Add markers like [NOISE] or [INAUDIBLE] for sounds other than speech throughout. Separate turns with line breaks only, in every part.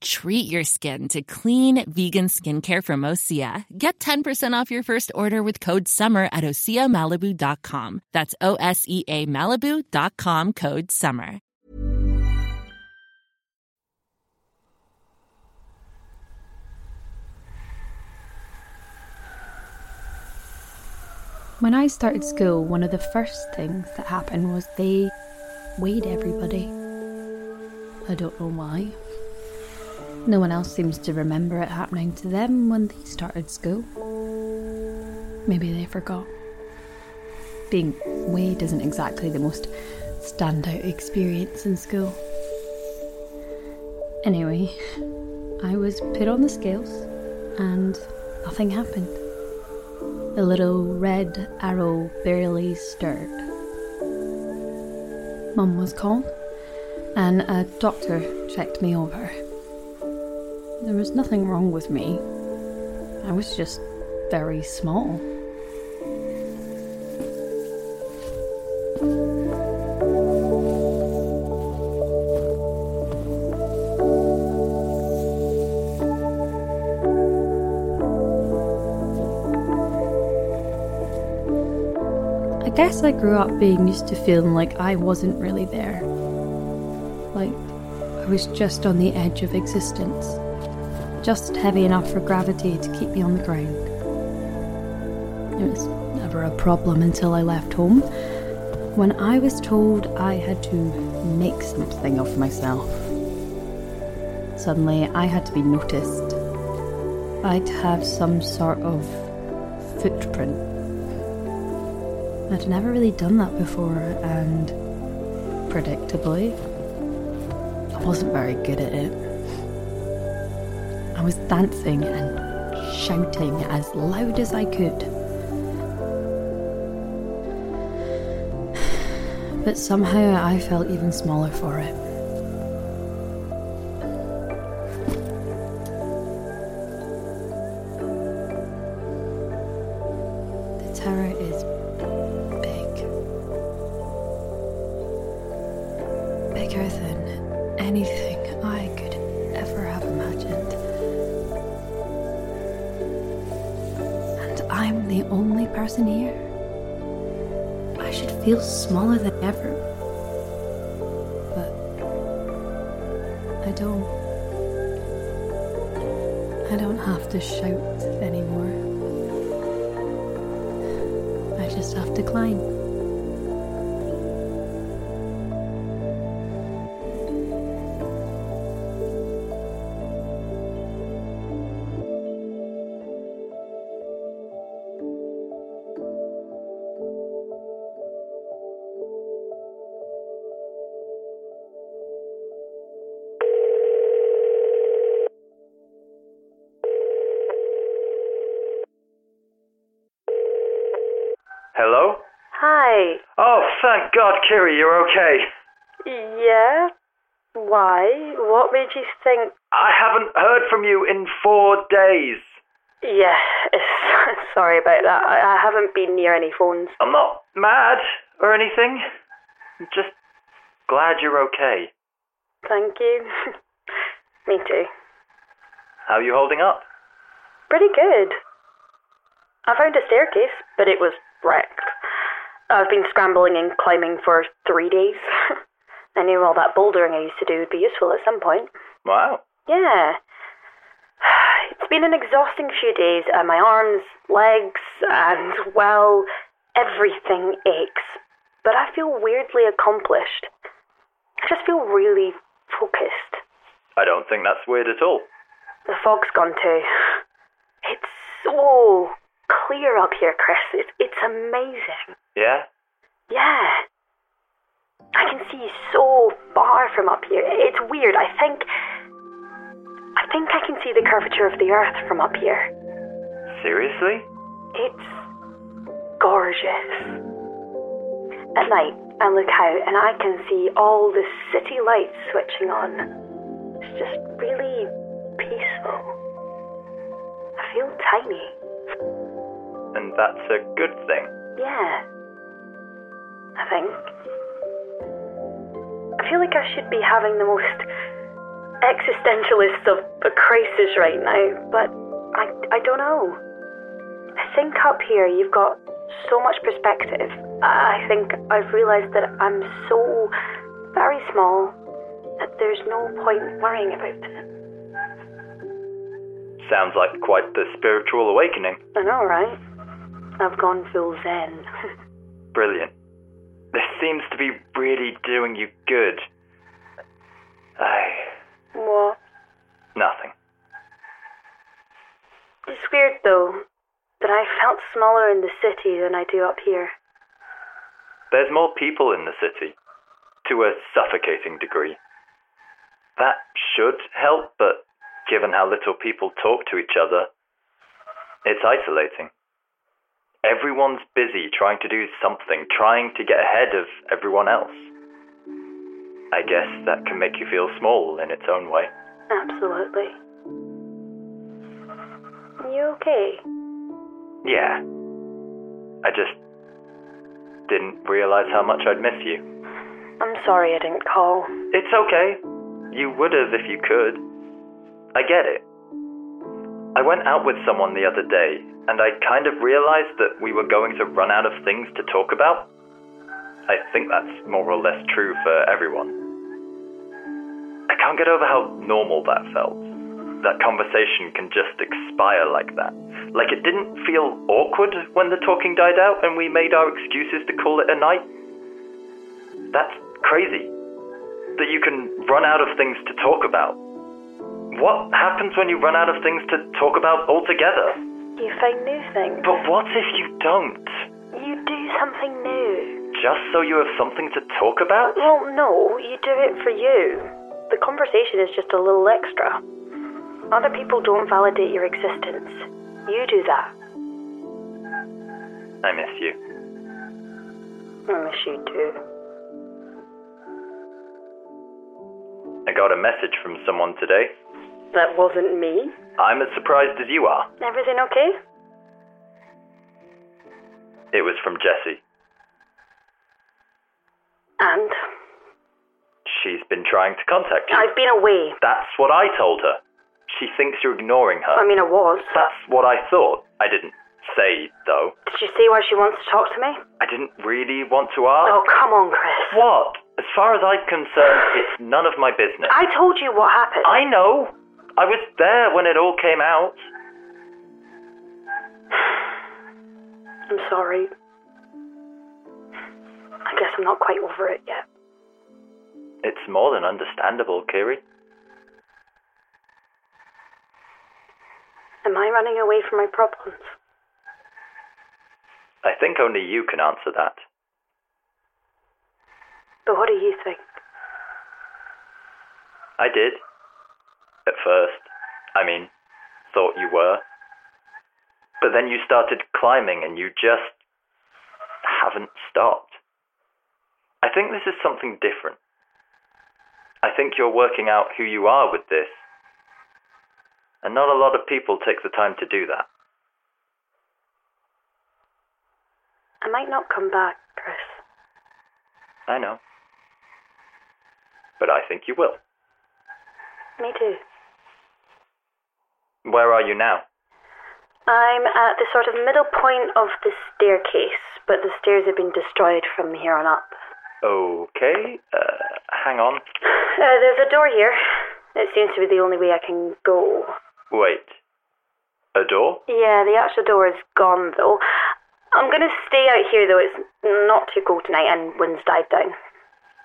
Treat your skin to clean, vegan skincare from Osea. Get 10% off your first order with code SUMMER at OseaMalibu.com. That's O S E A Malibu.com code SUMMER.
When I started school, one of the first things that happened was they weighed everybody. I don't know why. No one else seems to remember it happening to them when they started school. Maybe they forgot. Being weighed isn't exactly the most standout experience in school. Anyway, I was put on the scales and nothing happened. The little red arrow barely stirred. Mum was called, and a doctor checked me over. There was nothing wrong with me. I was just very small. I guess I grew up being used to feeling like I wasn't really there. Like I was just on the edge of existence. Just heavy enough for gravity to keep me on the ground. It was never a problem until I left home, when I was told I had to make something of myself. Suddenly, I had to be noticed. I'd have some sort of footprint. I'd never really done that before, and predictably, I wasn't very good at it. I was dancing and shouting as loud as I could. [SIGHS] but somehow I felt even smaller for it. Person here. I should feel smaller than ever. But I don't. I don't have to shout anymore. I just have to climb.
Hi.
Oh, thank God, Kiri, you're okay.
Yeah? Why? What made you think?
I haven't heard from you in four days.
Yeah, [LAUGHS] sorry about that. I, I haven't been near any phones.
I'm not mad or anything. I'm just glad you're okay.
Thank you. [LAUGHS] Me too.
How are you holding up?
Pretty good. I found a staircase, but it was wrecked. I've been scrambling and climbing for three days. [LAUGHS] I knew all that bouldering I used to do would be useful at some point.
Wow.
Yeah. [SIGHS] It's been an exhausting few days, and my arms, legs, and, well, everything aches. But I feel weirdly accomplished. I just feel really focused.
I don't think that's weird at all.
The fog's gone too. [SIGHS] It's so clear up here, Chris. It's, it's amazing.
Yeah?
Yeah. I can see so far from up here. It's weird. I think. I think I can see the curvature of the earth from up here.
Seriously?
It's gorgeous. At night, I look out and I can see all the city lights switching on. It's just really peaceful. I feel tiny.
That's a good thing.
Yeah. I think. I feel like I should be having the most existentialist of a crisis right now, but I, I don't know. I think up here you've got so much perspective. I think I've realised that I'm so very small that there's no point worrying about it.
Sounds like quite the spiritual awakening.
I know, right? I've gone full zen. [LAUGHS]
Brilliant. This seems to be really doing you good. I.
what?
Nothing.
It's weird though, that I felt smaller in the city than I do up here.
There's more people in the city, to a suffocating degree. That should help, but given how little people talk to each other, it's isolating. Everyone's busy trying to do something, trying to get ahead of everyone else. I guess that can make you feel small in its own way.
Absolutely. You okay?
Yeah. I just didn't realize how much I'd miss you.
I'm sorry I didn't call.
It's okay. You would have if you could. I get it. I went out with someone the other day, and I kind of realized that we were going to run out of things to talk about. I think that's more or less true for everyone. I can't get over how normal that felt. That conversation can just expire like that. Like it didn't feel awkward when the talking died out and we made our excuses to call it a night. That's crazy. That you can run out of things to talk about what happens when you run out of things to talk about altogether?
You find new things.
But what if you don't?
You do something new.
Just so you have something to talk about?
Well, no, you do it for you. The conversation is just a little extra. Other people don't validate your existence. You do that.
I miss you.
I miss you too.
I got a message from someone today.
That wasn't me.
I'm as surprised as you are.
Everything okay?
It was from Jessie.
And?
She's been trying to contact you.
I've been away.
That's what I told her. She thinks you're ignoring her.
I mean, I was.
That's what I thought. I didn't say, though.
Did you see why she wants to talk to me?
I didn't really want to ask.
Oh, come on, Chris.
What? As far as I'm concerned, it's none of my business.
I told you what happened.
I know. I was there when it all came out. [SIGHS]
I'm sorry. I guess I'm not quite over it yet.
It's more than understandable, Kiri.
Am I running away from my problems?
I think only you can answer that.
But what do you think?
I did. At first. I mean, thought you were. But then you started climbing and you just haven't stopped. I think this is something different. I think you're working out who you are with this. And not a lot of people take the time to do that.
I might not come back, Chris.
I know. But I think you will.
Me too.
Where are you now?
I'm at the sort of middle point of the staircase, but the stairs have been destroyed from here on up.
Okay, uh, hang on. [SIGHS]
Uh, there's a door here. It seems to be the only way I can go.
Wait. A door?
Yeah, the actual door is gone though. I'm gonna stay out here though. It's not too cold tonight and wind's died down.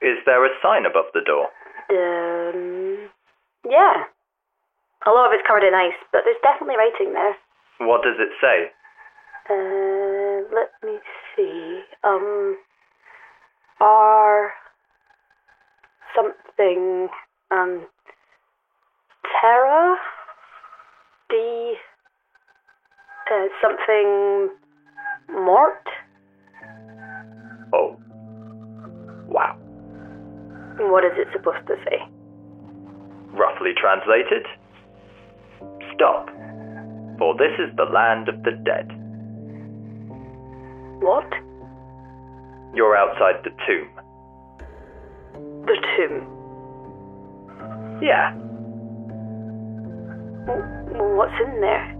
Is there a sign above the door?
Um, yeah. A lot of it's covered in ice, but there's definitely writing there.
What does it say?
Uh, let me see. Um, R something um Terra D uh, something Mort.
Oh. Wow.
What is it supposed to say?
Roughly translated Stop, for this is the land of the dead.
What?
You're outside the tomb.
The tomb.
Yeah,
W- What's in there?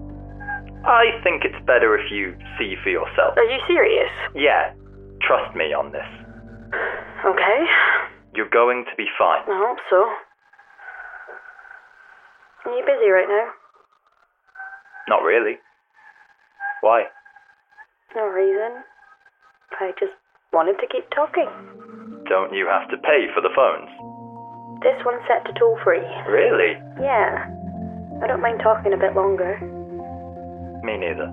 I think it's better if you see for yourself.
Are you serious?
Yeah, trust me on this.
Okay.
You're going to be fine.
I hope so. Are you busy right now?
Not really. Why?
No reason. I just wanted to keep talking.
Don't you have to pay for the phones?
This one's set to toll free.
Really?
Yeah. I don't mind talking a bit longer.
Me neither.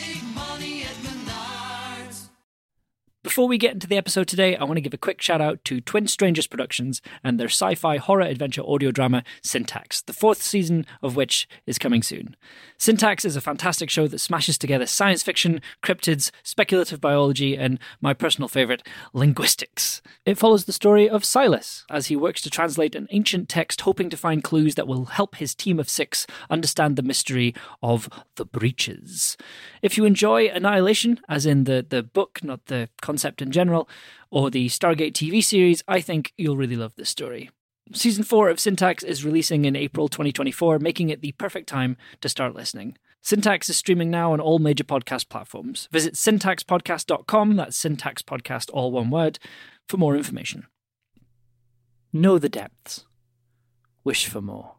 Before we get into the episode today, I want to give a quick shout out to Twin Strangers Productions and their sci fi horror adventure audio drama Syntax, the fourth season of which is coming soon. Syntax is a fantastic show that smashes together science fiction, cryptids, speculative biology, and my personal favourite, linguistics. It follows the story of Silas as he works to translate an ancient text, hoping to find clues that will help his team of six understand the mystery of the breaches. If you enjoy Annihilation, as in the, the book, not the concept in general, or the Stargate TV series, I think you'll really love this story. Season 4 of Syntax is releasing in April 2024, making it the perfect time to start listening. Syntax is streaming now on all major podcast platforms. Visit syntaxpodcast.com, that's Syntax Podcast, all one word, for more information. Know the depths. Wish for more.